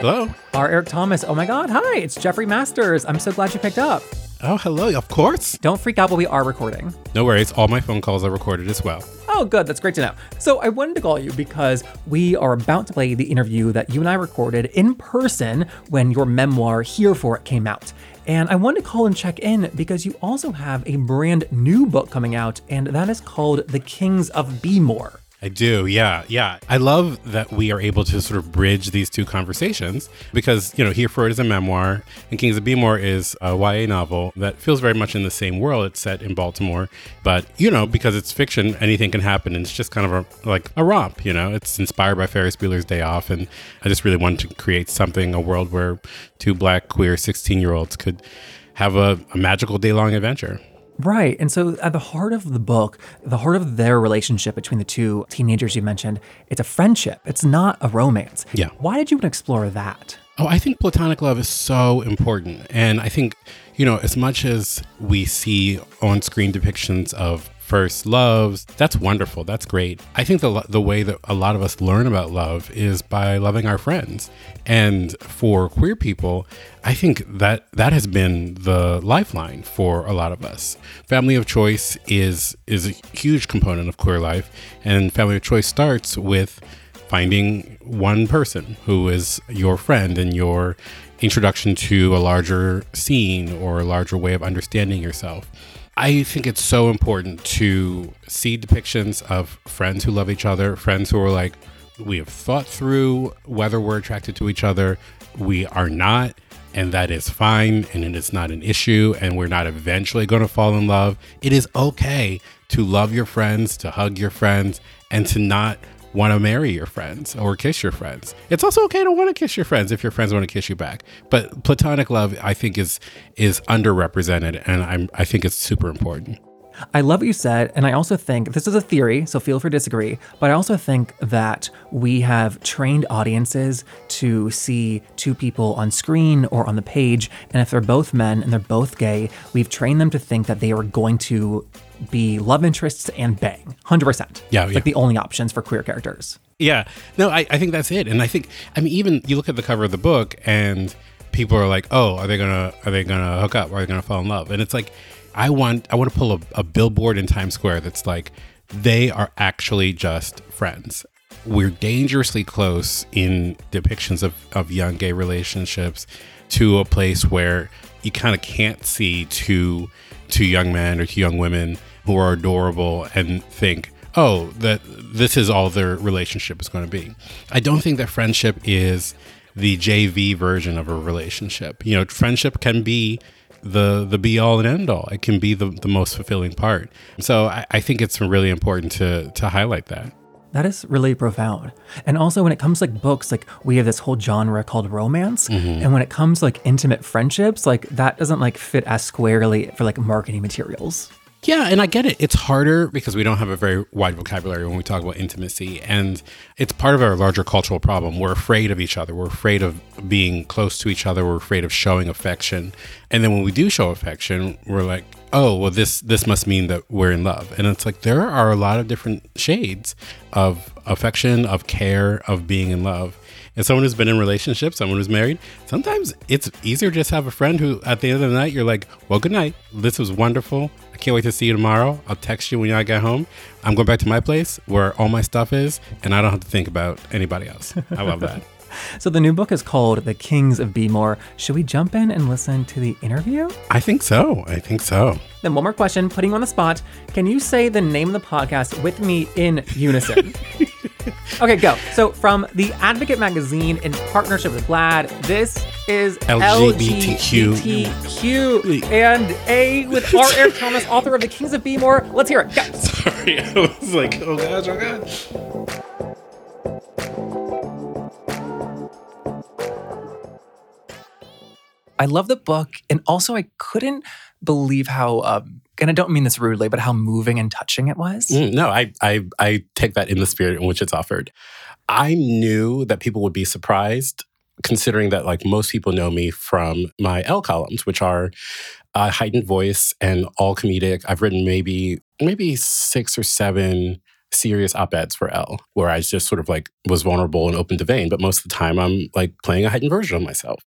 Hello. R. Eric Thomas. Oh my God. Hi, it's Jeffrey Masters. I'm so glad you picked up. Oh, hello. Of course. Don't freak out while we are recording. No worries. All my phone calls are recorded as well. Oh, good. That's great to know. So, I wanted to call you because we are about to play the interview that you and I recorded in person when your memoir, Here For It, came out. And I wanted to call and check in because you also have a brand new book coming out, and that is called The Kings of B'more. I do. Yeah. Yeah. I love that we are able to sort of bridge these two conversations because, you know, Here For It is a memoir and Kings of B'more is a YA novel that feels very much in the same world. It's set in Baltimore, but, you know, because it's fiction, anything can happen. And it's just kind of a, like a romp, you know, it's inspired by Ferris Bueller's Day Off. And I just really wanted to create something, a world where two black, queer 16 year olds could have a, a magical day long adventure. Right. And so at the heart of the book, the heart of their relationship between the two teenagers you mentioned, it's a friendship. It's not a romance. Yeah. Why did you want to explore that? Oh, I think platonic love is so important. And I think, you know, as much as we see on screen depictions of first loves. That's wonderful. That's great. I think the the way that a lot of us learn about love is by loving our friends. And for queer people, I think that that has been the lifeline for a lot of us. Family of choice is is a huge component of queer life, and family of choice starts with finding one person who is your friend and your introduction to a larger scene or a larger way of understanding yourself. I think it's so important to see depictions of friends who love each other, friends who are like, we have thought through whether we're attracted to each other, we are not, and that is fine, and it is not an issue, and we're not eventually going to fall in love. It is okay to love your friends, to hug your friends, and to not want to marry your friends or kiss your friends. It's also okay to want to kiss your friends if your friends want to kiss you back. But platonic love, I think, is is underrepresented, and I'm I think it's super important. I love what you said, and I also think this is a theory, so feel free to disagree. But I also think that we have trained audiences to see two people on screen or on the page, and if they're both men and they're both gay, we've trained them to think that they are going to be love interests and bang. 100%. Yeah. It's yeah. like the only options for queer characters. Yeah. No, I, I think that's it. And I think, I mean, even you look at the cover of the book and people are like, oh, are they to, are they to hook up? Are they to fall in love? And it's like, I want, I want to pull a, a billboard in Times Square that's like, they are actually just friends. We're dangerously close in depictions of, of young gay relationships to a place where you kind of can't see two two young men or two young women who are adorable and think, oh, that this is all their relationship is going to be. I don't think that friendship is the JV version of a relationship. You know, friendship can be the the be all and end all. It can be the, the most fulfilling part. So I, I think it's really important to to highlight that. That is really profound. And also when it comes like books, like we have this whole genre called romance. Mm-hmm. And when it comes like intimate friendships, like that doesn't like fit as squarely for like marketing materials. Yeah, and I get it. It's harder because we don't have a very wide vocabulary when we talk about intimacy. And it's part of our larger cultural problem. We're afraid of each other. We're afraid of being close to each other. We're afraid of showing affection. And then when we do show affection, we're like, oh, well, this this must mean that we're in love. And it's like there are a lot of different shades of affection, of care, of being in love. And someone who's been in relationships, someone who's married, sometimes it's easier just to have a friend who at the end of the night you're like, well, good night. This was wonderful. I can't wait to see you tomorrow. I'll text you when I get home. I'm going back to my place where all my stuff is, and I don't have to think about anybody else. I love that. so the new book is called The Kings of B'more. Should we jump in and listen to the interview? I think so. I think so. Then one more question, putting you on the spot. Can you say the name of the podcast with me in unison? okay, go. So from the Advocate magazine in partnership with GLAAD, this is LGBTQ. LGBTQ and A with R. Eric Thomas, author of The Kings of B'more. Let's hear it. Go. Sorry, I was like, oh gosh, oh gosh. I love the book, and also I couldn't believe how, um, and I don't mean this rudely, but how moving and touching it was. Mm, no, I, I I take that in the spirit in which it's offered. I knew that people would be surprised, considering that like most people know me from my Elle columns, which are a heightened voice and all comedic. I've written maybe maybe six or seven serious op-eds for Elle, where I just sort of like was vulnerable and open to vein. But most of the time I'm like playing a heightened version of myself.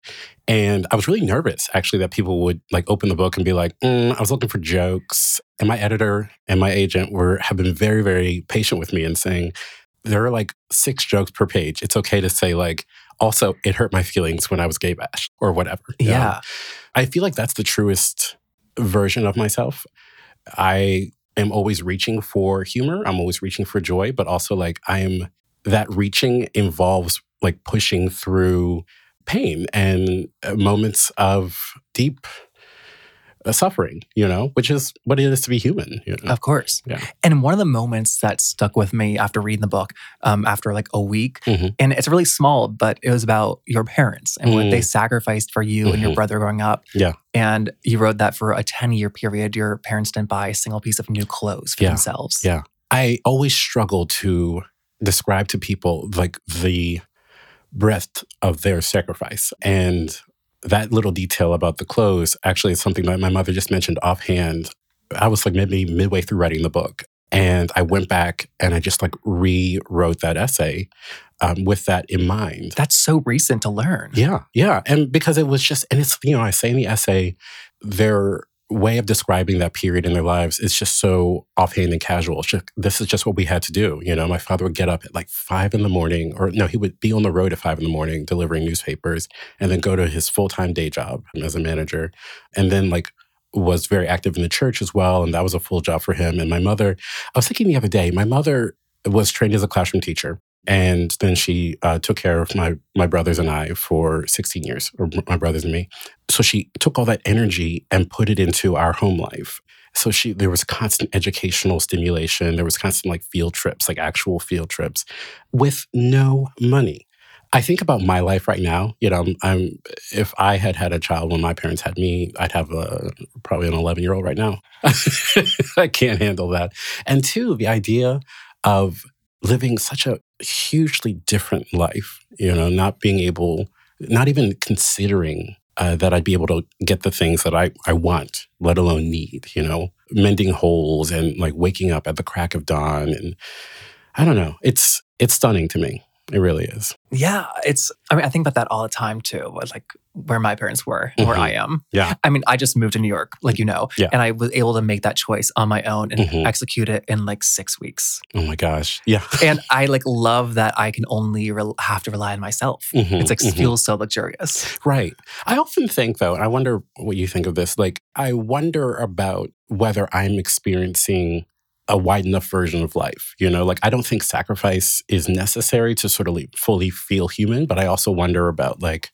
And I was really nervous actually that people would like open the book and be like, mm, I was looking for jokes. And my editor and my agent were have been very, very patient with me and saying, there are like six jokes per page. It's okay to say like, also, it hurt my feelings when I was gay bash or whatever. Yeah. I feel like that's the truest version of myself. I am always reaching for humor. I'm always reaching for joy, but also like I am that reaching involves like pushing through pain and uh, moments of deep suffering, you know, which is what it is to be human. You know? Of course. Yeah. And one of the moments that stuck with me after reading the book, um, after like a week, mm-hmm. and it's really small, but it was about your parents and mm what they mm. sacrificed for you mm-hmm. and your mm-hmm. brother growing up. Yeah. And you wrote that for a 10 year period, your parents didn't buy a single piece of new clothes for yeah. themselves. Yeah. I always struggle to describe to people like the breadth of their sacrifice. And that little detail about the clothes actually is something that my mother just mentioned offhand. I was like maybe midway through writing the book. And I went back and I just like rewrote that essay um, with that in mind. That's so recent to learn. Yeah. Yeah. And because it was just, and it's, you know, I say in the essay, there way of describing that period in their lives is just so offhand and casual. Just, this is just what we had to do. You know, my father would get up at like five in the morning, or no, he would be on the road at five in the morning delivering newspapers and then go to his full time day job as a manager. And then, like, was very active in the church as well. And that was a full job for him. And my mother, I was thinking the other day, my mother was trained as a classroom teacher. And then she uh, took care of my my brothers and I for 16 years, or my brothers and me. So she took all that energy and put it into our home life. So she there was constant educational stimulation. There was constant like field trips, like actual field trips, with no money. I think about my life right now. You know, I'm, I'm if I had had a child when my parents had me, I'd have a probably an 11 year old right now. I can't handle that. And two, the idea of living such a hugely different life, you know, not being able, not even considering uh, that I'd be able to get the things that I, I want, let alone need, you know, mending holes and like waking up at the crack of dawn. And I don't know, it's, it's stunning to me. It really is. Yeah, it's. I mean, I think about that all the time too. Like where my parents were, and mm-hmm. where I am. Yeah. I mean, I just moved to New York, like you know, yeah. and I was able to make that choice on my own and mm-hmm. execute it in like six weeks. Oh my gosh! Yeah. and I like love that I can only re- have to rely on myself. Mm-hmm. It's like mm-hmm. feels so luxurious. Right. I often think though, and I wonder what you think of this. Like, I wonder about whether I'm experiencing a wide enough version of life. You know, like I don't think sacrifice is necessary to sort of like fully feel human, but I also wonder about like,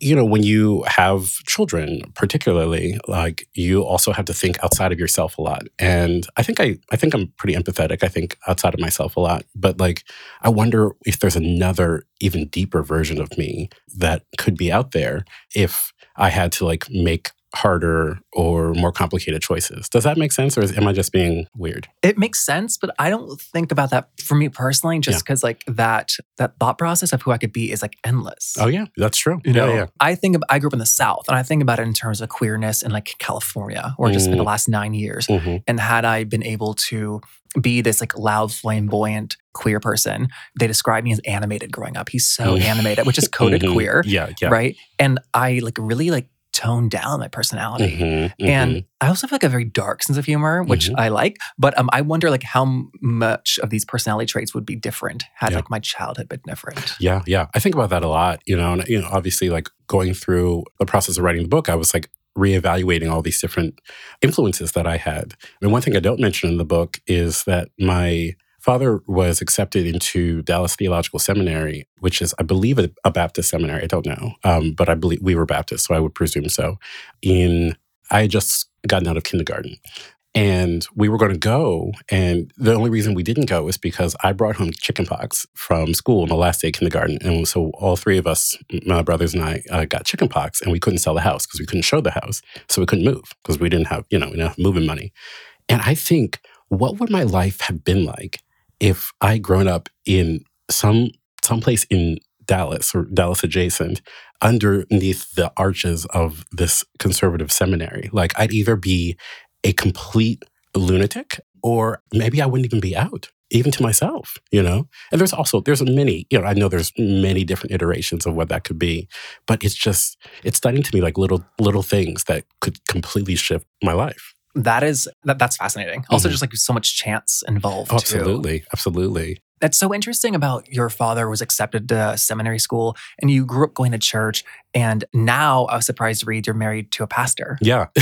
you know, when you have children, particularly, like you also have to think outside of yourself a lot. And I think I, I think I'm pretty empathetic. I think outside of myself a lot. But like, I wonder if there's another even deeper version of me that could be out there if I had to like make harder or more complicated choices. Does that make sense or is, am I just being weird? It makes sense, but I don't think about that for me personally just because like that that thought process of who I could be is like endless. Oh yeah, that's true. You know, yeah, yeah. I think of, I grew up in the South and I think about it in terms of queerness in like California or just mm. in the last 9 years. Mm-hmm. And had I been able to be this like loud, flamboyant queer person. They describe me as animated growing up. He's so mm. animated, which is coded mm-hmm. queer. Yeah, yeah. Right. And I like really like tone down my personality. Mm-hmm, mm-hmm. And I also have like a very dark sense of humor, which mm-hmm. I like. But um, I wonder like how much of these personality traits would be different had yeah. like my childhood been different. Yeah, yeah. I think about that a lot. You know, and you know, obviously, like going through the process of writing the book, I was like reevaluating all these different influences that I had. And one thing I don't mention in the book is that my father was accepted into Dallas Theological Seminary, which is, I believe, a, a Baptist seminary. I don't know, um, but I believe we were Baptist, so I would presume so. In I had just gotten out of kindergarten, and we were going to go. And the only reason we didn't go was because I brought home chickenpox from school on the last day of kindergarten. And so all three of us, my brothers and I, uh, got chickenpox and we couldn't sell the house because we couldn't show the house. So we couldn't move because we didn't have, you know, enough moving money. And I think, what would my life have been like if I grown up in some someplace in Dallas or Dallas adjacent underneath the arches of this conservative seminary. Like I'd either be a complete lunatic or maybe I wouldn't even be out. even to myself, you know? And there's also, there's many, you know, I know there's many different iterations of what that could be, but it's just, it's stunning to me like little, little things that could completely shift my life. That is, that, that's fascinating. Also, mm-hmm. just like so much chance involved. Oh, absolutely. Too. Absolutely. That's so interesting about your father was accepted to seminary school and you grew up going to church. And now I was surprised to read you're married to a pastor. Yeah.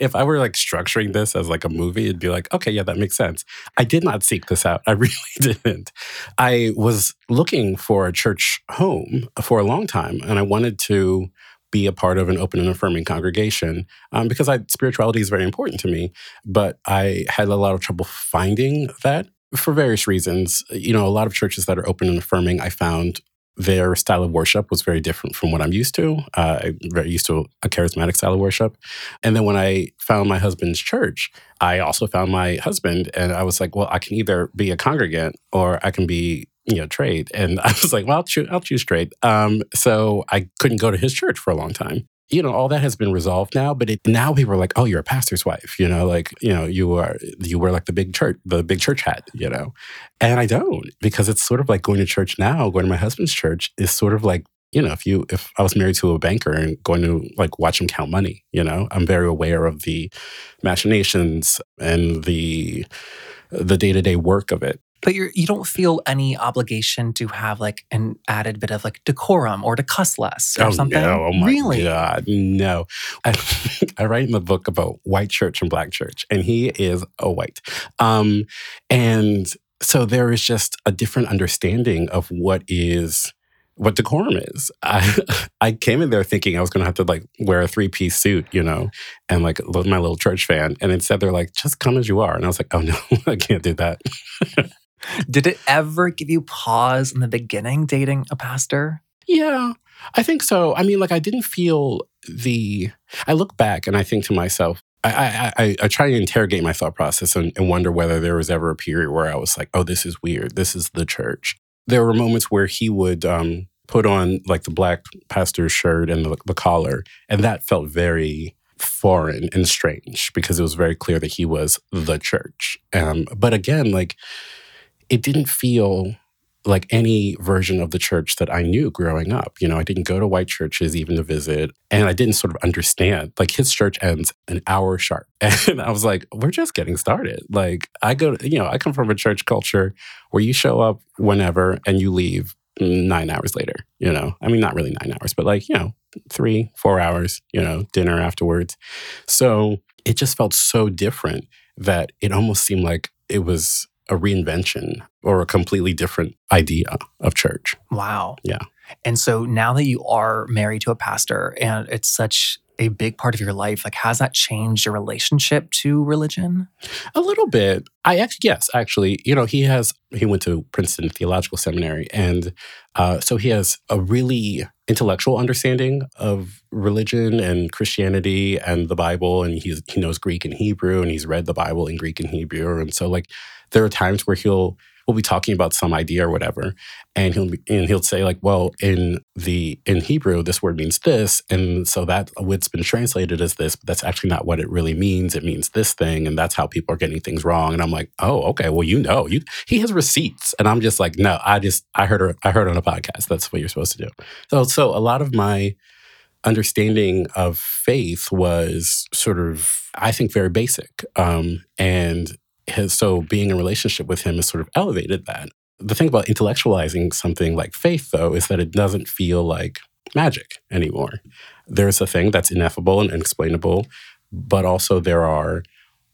if I were like structuring this as like a movie, it'd be like, okay, yeah, that makes sense. I did not seek this out. I really didn't. I was looking for a church home for a long time and I wanted to be a part of an open and affirming congregation um, because I, spirituality is very important to me. But I had a lot of trouble finding that for various reasons. You know, a lot of churches that are open and affirming, I found their style of worship was very different from what I'm used to. Uh, I'm very used to a charismatic style of worship. And then when I found my husband's church, I also found my husband, and I was like, well, I can either be a congregant or I can be you know trade. And i was like well i'll choose, I'll choose trade. Um, so i couldn't go to his church for a long time. You know all that has been resolved now but it, now people are like oh you're a pastor's wife you know like you know you are you wear like the big church the big church hat you know? And i don't because it's sort of like going to church now going to my husband's church is sort of like you know if you if i was married to a banker and going to like watch him count money you know? I'm very aware of the machinations and the the day-to-day work of it but you're you don't feel any obligation to have like an added bit of like decorum or to cuss less or oh, something. No. Oh my really? God, no. I, I, write in the book about white church and black church, and he is a white. Um, and so there is just a different understanding of what is what decorum is. I I came in there thinking I was going to have to like wear a three piece suit, you know, and like my little church fan. And instead, they're like, just come as you are. And I was like, oh no, I can't do that. Did it ever give you pause in the beginning dating a pastor? Yeah, I think so. I mean, like I didn't feel the. I look back and I think to myself, I, I, I, try to interrogate my thought process and, and, wonder whether there was ever a period where I was like, oh, this is weird. This is the church. There were moments where he would um, put on like the black pastor's shirt and the, the collar, and that felt very foreign and strange because it was very clear that he was the church. Um, but again, like it didn't feel like any version of the church that I knew growing up. You know, I didn't go to white churches even to visit, and I didn't sort of understand. Like his church ends an hour sharp, and I was like, "We're just getting started." Like I go, to, you know, I come from a church culture where you show up whenever and you leave nine hours later. You know, I mean, not really nine hours, but like you know, three, four hours. You know, dinner afterwards. So it just felt so different that it almost seemed like it was a reinvention or a completely different idea of church. Wow. Yeah. And so now that you are married to a pastor and it's such a big part of your life, like has that changed your relationship to religion? A little bit. I actually, yes, actually, you know, he has, he went to Princeton Theological Seminary. And uh, so he has a really intellectual understanding of religion and Christianity and the Bible. And he's, he knows Greek and Hebrew and he's read the Bible in Greek and Hebrew. And so, like, there are times where he'll we'll be talking about some idea or whatever and he'll be, and he'll say like well in the in hebrew this word means this and so that what's been translated as this but that's actually not what it really means. It means this thing and that's how people are getting things wrong. And i'm like oh okay. Well you know. You he has receipts. And i'm just like no i just i heard i heard on a podcast. That's what you're supposed to do. So so a lot of my understanding of faith was sort of i think very basic um, and so being in relationship with him has sort of elevated that. The thing about intellectualizing something like faith, though, is that it doesn't feel like magic anymore. There's a thing that's ineffable and unexplainable, but also there are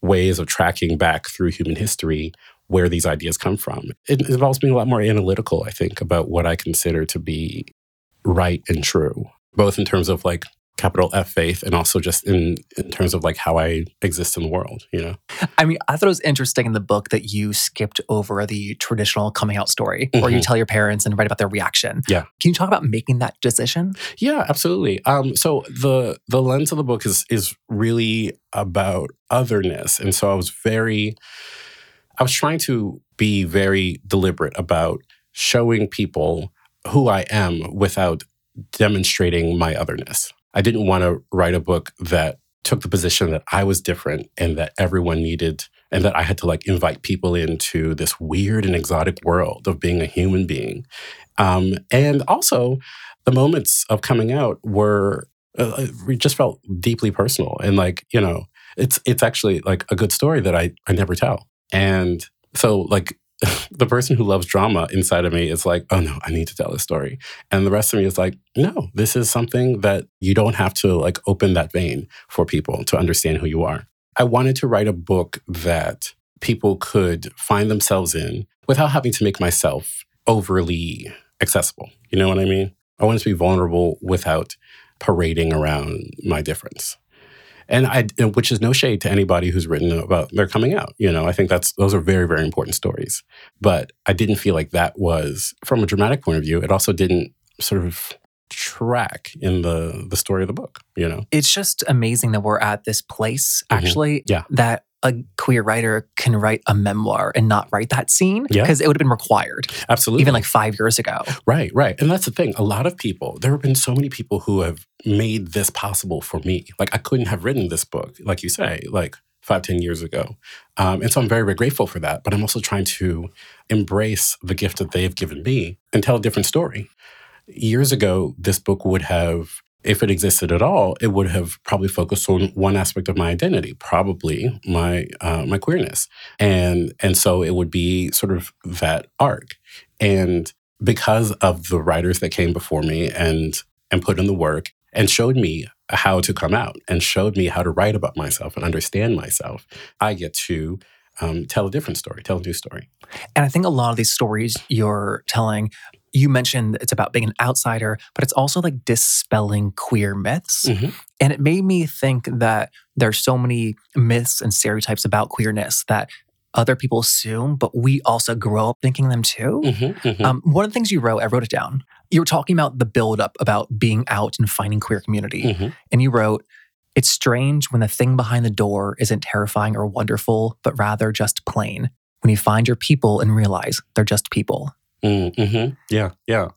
ways of tracking back through human history where these ideas come from. It involves being a lot more analytical, I think, about what I consider to be right and true, both in terms of like capital F faith and also just in, in terms of like how I exist in the world, you know? I mean, I thought it was interesting in the book that you skipped over the traditional coming out story mm-hmm. where you tell your parents and write about their reaction. Yeah. Can you talk about making that decision? Yeah, absolutely. Um, so the the lens of the book is is really about otherness. And so I was very I was trying to be very deliberate about showing people who I am without demonstrating my otherness. I didn't want to write a book that took the position that I was different and that everyone needed and that I had to like invite people into this weird and exotic world of being a human being. Um, and also, the moments of coming out were uh, uh just felt deeply personal and like you know it's it's actually like a good story that I I never tell. And so like the person who loves drama inside of me is like, oh no, I need to tell this story. And the rest of me is like, no, this is something that you don't have to like open that vein for people to understand who you are. I wanted to write a book that people could find themselves in without having to make myself overly accessible. You know what I mean? I wanted to be vulnerable without parading around my difference and I, which is no shade to anybody who's written about their coming out. You know, I think that's those are very, very important stories. But I didn't feel like that was, from a dramatic point of view, it also didn't sort of track in the the story of the book. You know, it's just amazing that we're at this place mm-hmm. actually. Mm-hmm. Yeah, that a queer writer can write a memoir and not write that scene because yeah. it would have been required. Absolutely. Even like five years ago. Right, right. And that's the thing. A lot of people, there have been so many people who have made this possible for me. Like I couldn't have written this book, like you say, like five, ten years ago. Um, and so I'm very, very grateful for that. But I'm also trying to embrace the gift that they've given me and tell a different story. Years ago, this book would have if it existed at all, it would have probably focused on one aspect of my identity, probably my uh, my queerness, and and so it would be sort of that arc. And because of the writers that came before me and and put in the work and showed me how to come out and showed me how to write about myself and understand myself, I get to um, tell a different story, tell a new story. And I think a lot of these stories you're telling you mentioned it's about being an outsider, but it's also like dispelling queer myths. Mm-hmm. And it made me think that there's so many myths and stereotypes about queerness that other people assume, but we also grow up thinking them too. Mm-hmm, mm-hmm. Um, one of the things you wrote, I wrote it down. You were talking about the buildup about being out and finding queer community. Mm-hmm. And you wrote, it's strange when the thing behind the door isn't terrifying or wonderful, but rather just plain. When you find your people and realize they're just people. Mm, hmm Yeah, yeah.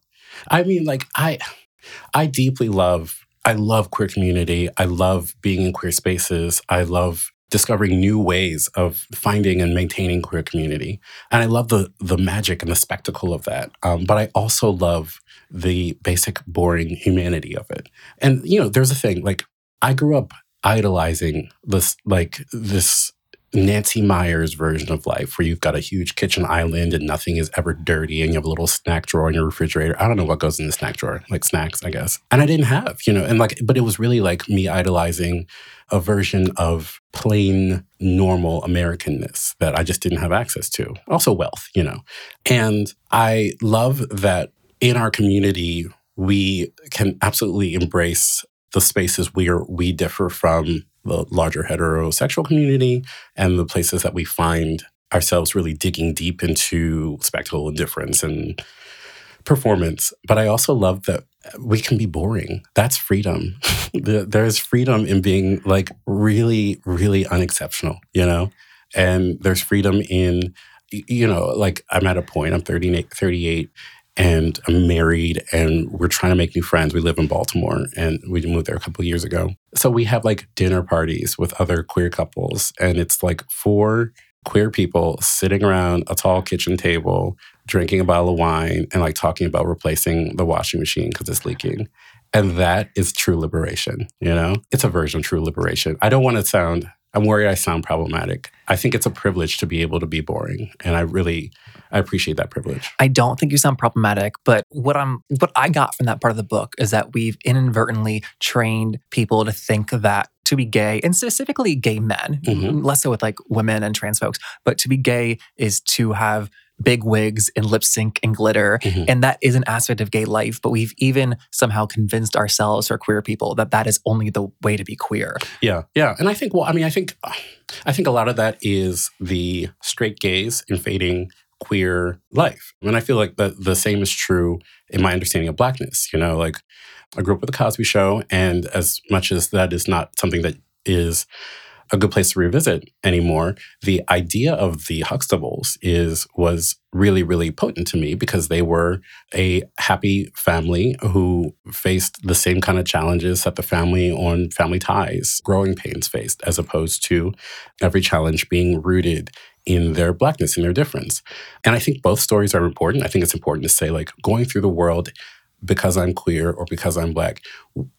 I mean, like I, I deeply love. I love queer community. I love being in queer spaces. I love discovering new ways of finding and maintaining queer community, and I love the the magic and the spectacle of that. Um, but I also love the basic, boring humanity of it. And you know, there's a thing like I grew up idolizing this like this Nancy Meyers version of life where you've got a huge kitchen island and nothing is ever dirty and you have a little snack drawer in your refrigerator. I don't know what goes in the snack drawer, like snacks, I guess. And I didn't have, you know, and like, but it was really like me idolizing a version of plain, normal Americanness that I just didn't have access to. Also, wealth, you know. And I love that in our community, we can absolutely embrace the spaces where we differ from the larger heterosexual community and the places that we find ourselves really digging deep into spectacle and difference and performance. But I also love that we can be boring. That's freedom. there's freedom in being like really, really unexceptional, you know? And there's freedom in, you know, like I'm at a point, I'm 38, 38 and I'm married and we're trying to make new friends. We live in Baltimore and we moved there a couple years ago. So we have like dinner parties with other queer couples and it's like four queer people sitting around a tall kitchen table drinking a bottle of wine and like talking about replacing the washing machine because it's leaking. And that is true liberation, you know? It's a version of true liberation. I don't want to sound I'm worried I sound problematic. I think it's a privilege to be able to be boring. And I really I appreciate that privilege. I don't think you sound problematic, but what I'm what I got from that part of the book is that we've inadvertently trained people to think that to be gay, and specifically gay men, mm-hmm. less so with like women and trans folks, but to be gay is to have big wigs and lip sync and glitter. Mm-hmm. And that is an aspect of gay life. But we've even somehow convinced ourselves or queer people that that is only the way to be queer. Yeah. Yeah. And I think, well, I mean, I think, I think a lot of that is the straight gaze invading queer life. And I feel like the, the same is true in my understanding of blackness. You know, like I grew up with the Cosby Show. And as much as that is not something that is a good place to revisit anymore. The idea of the Huxtables is was really, really potent to me because they were a happy family who faced the same kind of challenges that the family on Family Ties, Growing Pains faced, as opposed to every challenge being rooted in their blackness and their difference. And I think both stories are important. I think it's important to say, like, going through the world because I'm queer or because I'm black,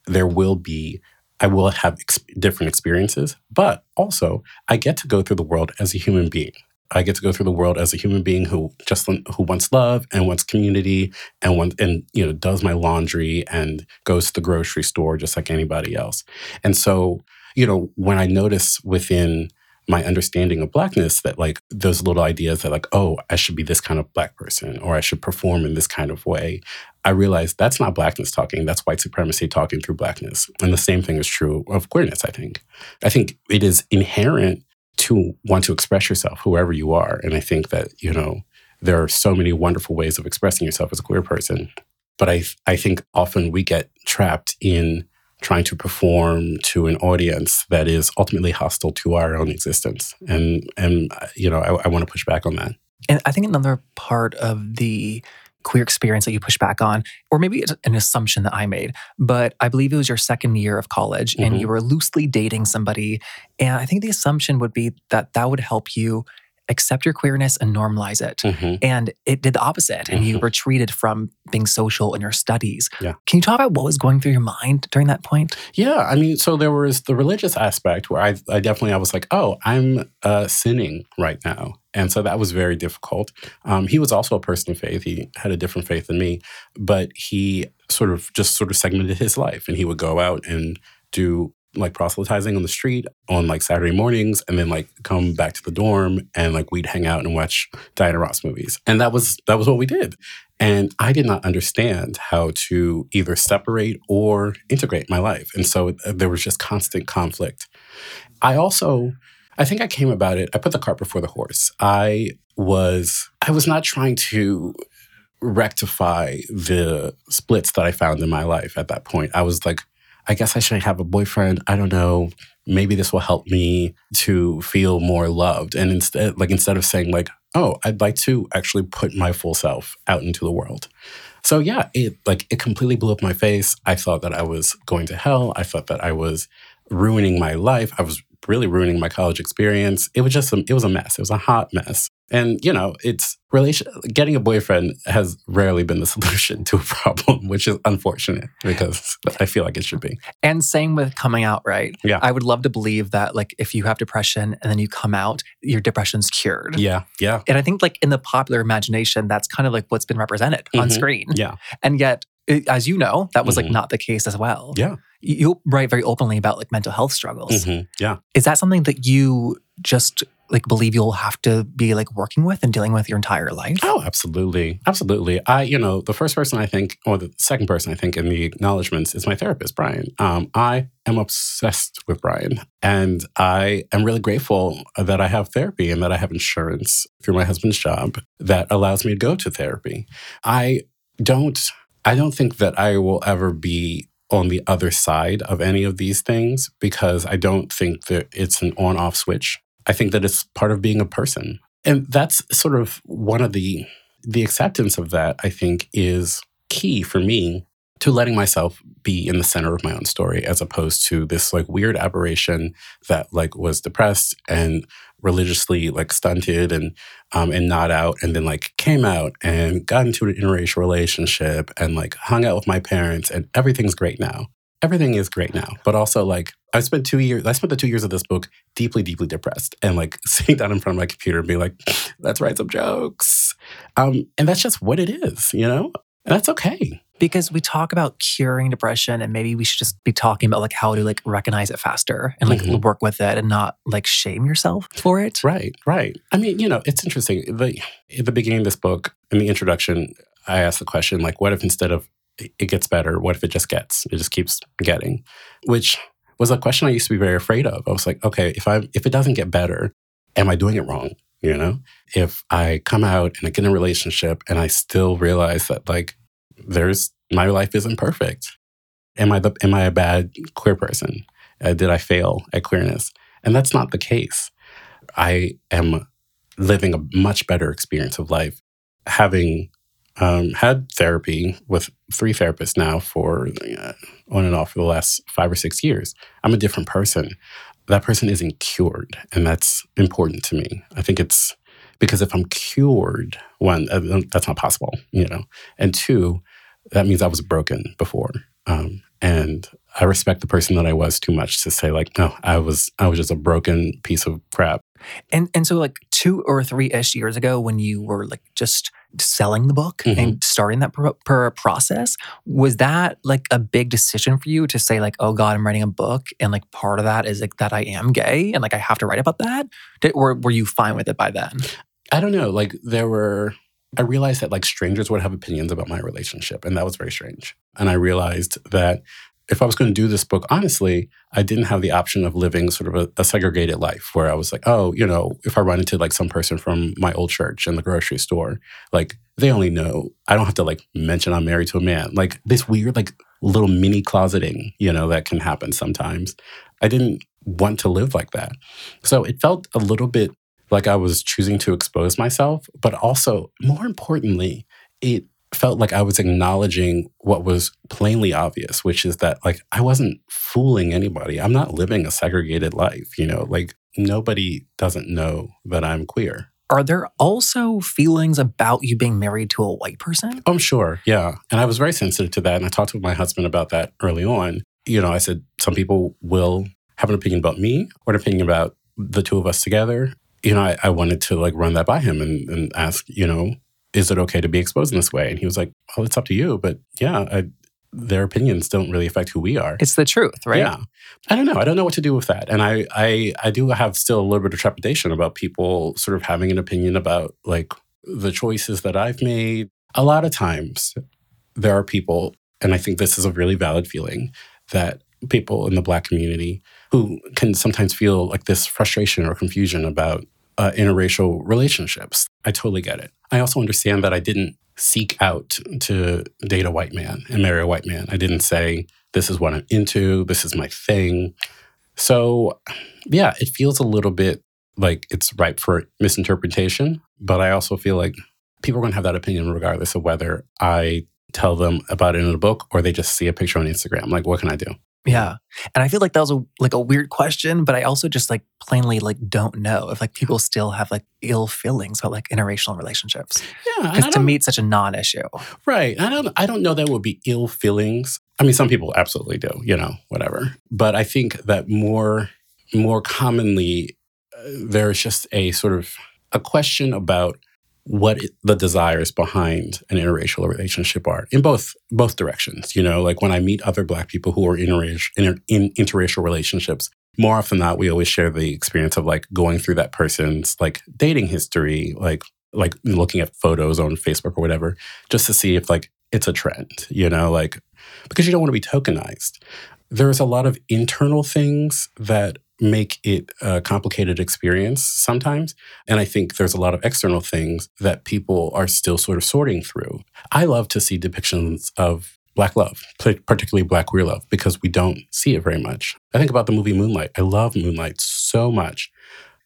there will be I will have ex- different experiences, but also I get to go through the world as a human being. I get to go through the world as a human being who just who wants love and wants community and wants and you know does my laundry and goes to the grocery store just like anybody else. And so, you know, when I notice within my understanding of blackness that like those little ideas that like oh i should be this kind of black person or i should perform in this kind of way I realized that's not blackness talking, that's white supremacy talking through blackness. And the same thing is true of queerness, I think. I think it is inherent to want to express yourself, whoever you are. And I think that, you know, there are so many wonderful ways of expressing yourself as a queer person. But I, I think often we get trapped in trying to perform to an audience that is ultimately hostile to our own existence. And, and you know, I, I want to push back on that. And I think another part of the queer experience that you push back on, or maybe it's an assumption that I made, but I believe it was your second year of college mm-hmm. and you were loosely dating somebody. And I think the assumption would be that that would help you accept your queerness and normalize it. Mm-hmm. And it did the opposite. And mm-hmm. you retreated from being social in your studies. Yeah. Can you talk about what was going through your mind during that point? Yeah. I mean, so there was the religious aspect where I, I definitely, I was like, oh, I'm uh, sinning right now. And so that was very difficult. Um, he was also a person of faith. He had a different faith than me, but he sort of just sort of segmented his life and he would go out and do like proselytizing on the street on like Saturday mornings and then like come back to the dorm and like we'd hang out and watch Diana Ross movies. And that was that was what we did. And I did not understand how to either separate or integrate my life. And so uh, there was just constant conflict. I also I think I came about it I put the cart before the horse. I was I was not trying to rectify the splits that I found in my life at that point. I was like I guess I shouldn't have a boyfriend. I don't know. Maybe this will help me to feel more loved. And instead, like instead of saying like, oh, I'd like to actually put my full self out into the world. So yeah, it like it completely blew up my face. I thought that I was going to hell. I thought that I was ruining my life. I was really ruining my college experience. It was just a, it was a mess. It was a hot mess. And you know, it's relation getting a boyfriend has rarely been the solution to a problem, which is unfortunate because I feel like it should be. And same with coming out, right? Yeah. I would love to believe that like if you have depression and then you come out, your depression's cured. Yeah. Yeah. And I think like in the popular imagination, that's kind of like what's been represented mm-hmm. on screen. Yeah. And yet it, as you know, that was mm-hmm. like not the case as well. Yeah. You write very openly about like mental health struggles. Mm-hmm. Yeah. Is that something that you just like believe you'll have to be like working with and dealing with your entire life? Oh, absolutely. Absolutely. I, you know, the first person I think, or the second person I think in the acknowledgments is my therapist, Brian. Um, I am obsessed with Brian and I am really grateful that I have therapy and that I have insurance through my husband's job that allows me to go to therapy. I don't, I don't think that I will ever be on the other side of any of these things because I don't think that it's an on off switch. I think that it's part of being a person. And that's sort of one of the the acceptance of that I think is key for me to letting myself be in the center of my own story as opposed to this like weird aberration that like was depressed and religiously like stunted and um and not out and then like came out and got into an interracial relationship and like hung out with my parents and everything's great now everything is great now. But also, like, I spent two years, I spent the two years of this book deeply, deeply depressed and like sitting down in front of my computer and being like, let's write some jokes. Um, and that's just what it is, you know? And that's okay. Because we talk about curing depression and maybe we should just be talking about like how to like recognize it faster and like mm-hmm. work with it and not like shame yourself for it. Right, right. I mean, you know, it's interesting. The, at the beginning of this book, in the introduction, I asked the question, like, what if instead of it gets better? What if it just gets? It just keeps getting, which was a question I used to be very afraid of. I was like, okay, if I if it doesn't get better, am I doing it wrong? You know, if I come out and I get in a relationship and I still realize that like there's my life isn't perfect, am I the am I a bad queer person? Uh, did I fail at queerness? And that's not the case. I am living a much better experience of life, having um, had therapy with three therapists now for uh, on and off for the last five or six years. I'm a different person. That person isn't cured, and that's important to me. I think it's because if I'm cured, one, uh, that's not possible, you know, and two, that means I was broken before. Um, and I respect the person that I was too much to say like, no, I was I was just a broken piece of crap. And and so like two or three ish years ago, when you were like just selling the book mm-hmm. and starting that per, per process, was that like a big decision for you to say like, oh God, I'm writing a book, and like part of that is like that I am gay, and like I have to write about that, Did, or were you fine with it by then? I don't know. Like there were I realized that like strangers would have opinions about my relationship, and that was very strange. And I realized that if I was going to do this book, honestly, I didn't have the option of living sort of a, a, segregated life where I was like, oh, you know, if I run into like some person from my old church in the grocery store, like they only know, I don't have to like mention I'm married to a man. Like this weird, like little mini closeting, you know, that can happen sometimes. I didn't want to live like that. So it felt a little bit like I was choosing to expose myself, but also more importantly, it felt like I was acknowledging what was plainly obvious, which is that like I wasn't fooling anybody. I'm not living a segregated life, you know, like nobody doesn't know that I'm queer. Are there also feelings about you being married to a white person? Oh, I'm sure, yeah. And I was very sensitive to that. And I talked with my husband about that early on. You know, I said some people will have an opinion about me or an opinion about the two of us together. You know, I, I wanted to like run that by him and, and ask, you know, is it okay to be exposed in this way? And he was like, well, it's up to you. But yeah, I, their opinions don't really affect who we are. It's the truth, right? Yeah. I don't know. I don't know what to do with that. And I, I, I do have still a little bit of trepidation about people sort of having an opinion about like the choices that I've made. A lot of times there are people, and I think this is a really valid feeling, that people in the Black community who can sometimes feel like this frustration or confusion about uh, interracial relationships. I totally get it. I also understand that I didn't seek out to date a white man and marry a white man. I didn't say, this is what I'm into, this is my thing. So, yeah, it feels a little bit like it's ripe for misinterpretation, but I also feel like people are going to have that opinion regardless of whether I tell them about it in a book or they just see a picture on Instagram. Like, what can I do? Yeah. And I feel like that was a like a weird question, but I also just like plainly like don't know if like people still have like ill feelings about like interracial relationships. Yeah. Because to me it's such a non-issue. Right. I don't I don't know that would be ill feelings. I mean some people absolutely do, you know, whatever. But I think that more more commonly uh, there's just a sort of a question about what the desires behind an interracial relationship are in both both directions. You know, like when I meet other Black people who are interracial, in, in interracial relationships, more often than not, we always share the experience of like going through that person's like dating history, like like looking at photos on Facebook or whatever, just to see if like it's a trend. You know, like because you don't want to be tokenized. There's a lot of internal things that make it a complicated experience sometimes. And I think there's a lot of external things that people are still sort of sorting through. I love to see depictions of Black love, particularly Black queer love, because we don't see it very much. I think about the movie Moonlight. I love Moonlight so much.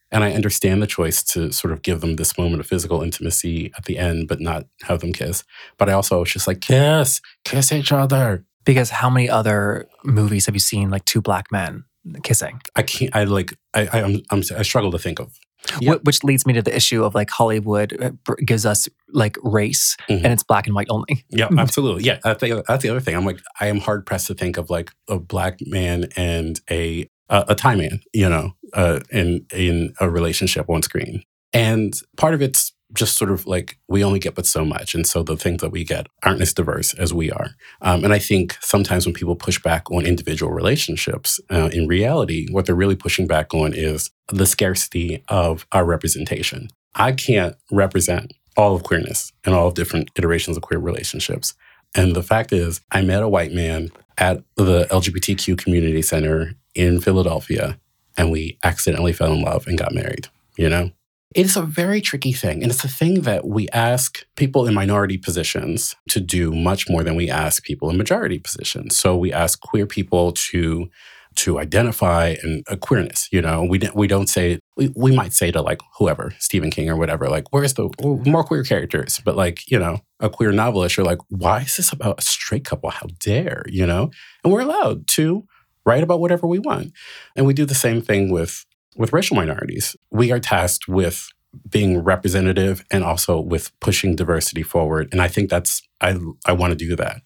And I understand the choice to sort of give them this moment of physical intimacy at the end, but not have them kiss. But I also was just like, kiss, kiss each other. Because how many other movies have you seen like two black men kissing. I can't. I like. I. I I'm, I'm, i struggle to think of. Which leads me to the issue of like Hollywood uh, gives us like race mm-hmm. and it's black and white only. Yeah, absolutely. Yeah, that's the, that's the other thing. I'm like, I am hard pressed to think of like a black man and a uh, a Thai man, you know, uh, in in a relationship on screen. And part of it's just sort of like we only get but so much. And so the things that we get aren't as diverse as we are. Um, and I think sometimes when people push back on individual relationships, uh, in reality, what they're really pushing back on is the scarcity of our representation. I can't represent all of queerness and all of different iterations of queer relationships. And the fact is, I met a white man at the LGBTQ community center in Philadelphia, and we accidentally fell in love and got married, you know? It's a very tricky thing. And it's a thing that we ask people in minority positions to do much more than we ask people in majority positions. So we ask queer people to to identify and a queerness. You know, we we don't say we, we might say to like whoever Stephen King or whatever, like where's the more queer characters? But like you know, a queer novelist, you're like, why is this about a straight couple? How dare you know? And we're allowed to write about whatever we want, and we do the same thing with with racial minorities. We are tasked with being representative and also with pushing diversity forward. And I think that's I I want to do that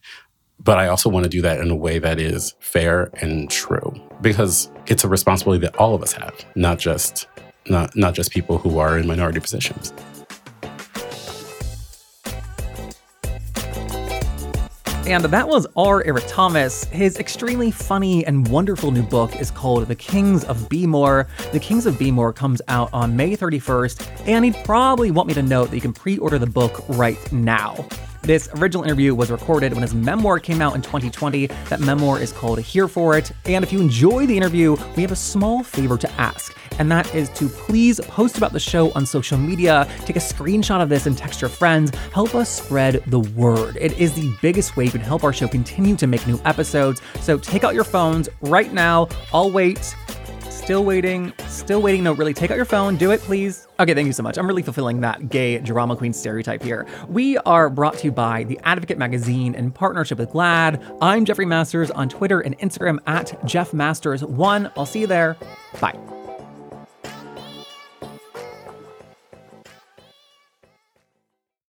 but I also want to do that in a way that is fair and true because it's a responsibility that all of us have, not just not not just people who are in minority positions. And that was R. Eric Thomas. His extremely funny and wonderful new book is called The Kings of B'more. The Kings of B'more comes out on May 31st, and he'd probably want me to note that you can pre order the book right now. This original interview was recorded when his memoir came out in 2020. That memoir is called Here for It. And if you enjoy the interview, we have a small favor to ask, and that is to please post about the show on social media, take a screenshot of this and text your friends. Help us spread the word. It is the biggest way you can help our show continue to make new episodes. So take out your phones right now. I'll wait. Still waiting. Still waiting. No, really, take out your phone. Do it, please. Okay, thank you so much. I'm really fulfilling that gay drama queen stereotype here. We are brought to you by The Advocate Magazine in partnership with GLAAD. I'm Jeffrey Masters on Twitter and Instagram at Jeff Masters1. I'll see you there. Bye.